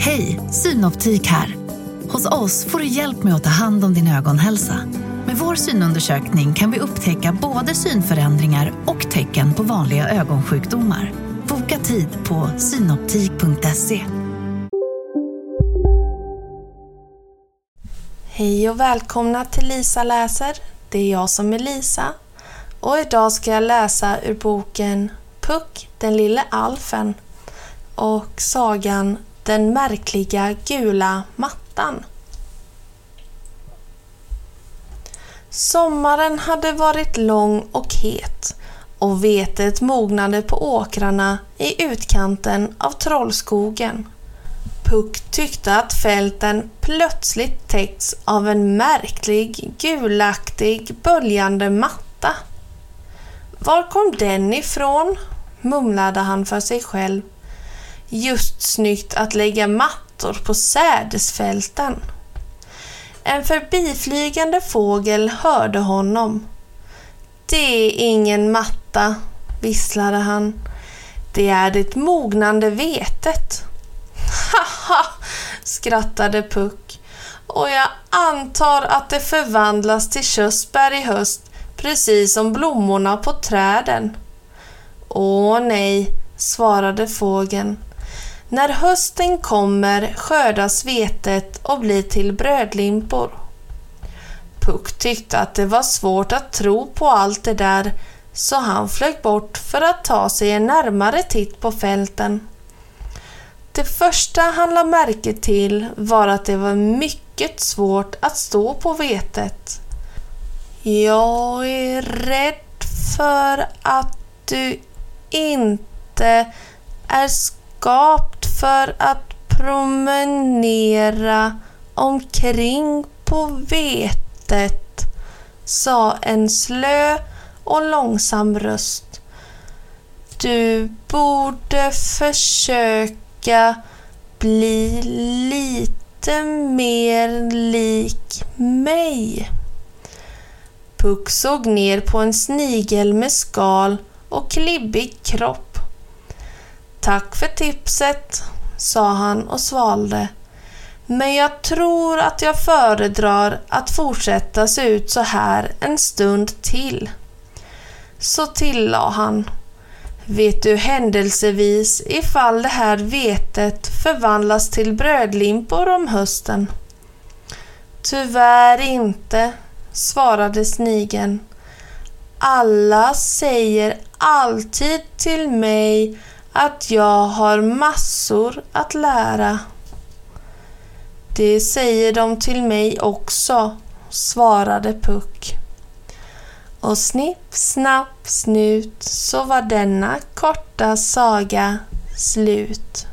Hej, Synoptik här. Hos oss får du hjälp med att ta hand om din ögonhälsa. Med vår synundersökning kan vi upptäcka både synförändringar och tecken på vanliga ögonsjukdomar. Boka tid på synoptik.se. Hej och välkomna till Lisa läser. Det är jag som är Lisa. Och idag ska jag läsa ur boken Puck, den lille alfen och sagan den märkliga gula mattan. Sommaren hade varit lång och het och vetet mognade på åkrarna i utkanten av Trollskogen. Puck tyckte att fälten plötsligt täckts av en märklig gulaktig böljande matta. Var kom den ifrån? mumlade han för sig själv. Just snyggt att lägga mattor på sädesfälten. En förbiflygande fågel hörde honom. Det är ingen matta, visslade han. Det är det mognande vetet. Haha, skrattade Puck. Och jag antar att det förvandlas till körsbär i höst, precis som blommorna på träden. Åh nej, svarade fågeln. När hösten kommer skördas vetet och blir till brödlimpor. Puck tyckte att det var svårt att tro på allt det där så han flög bort för att ta sig en närmare titt på fälten. Det första han lade märke till var att det var mycket svårt att stå på vetet. Jag är rädd för att du inte är skapt för att promenera omkring på vetet, sa en slö och långsam röst. Du borde försöka bli lite mer lik mig. Puck såg ner på en snigel med skal och klibbig kropp. Tack för tipset, sa han och svalde. Men jag tror att jag föredrar att fortsätta se ut så här en stund till. Så tillade han. Vet du händelsevis ifall det här vetet förvandlas till brödlimpor om hösten? Tyvärr inte, svarade snigeln. Alla säger alltid till mig att jag har massor att lära. Det säger de till mig också, svarade Puck. Och snipp, snapp, snut så var denna korta saga slut.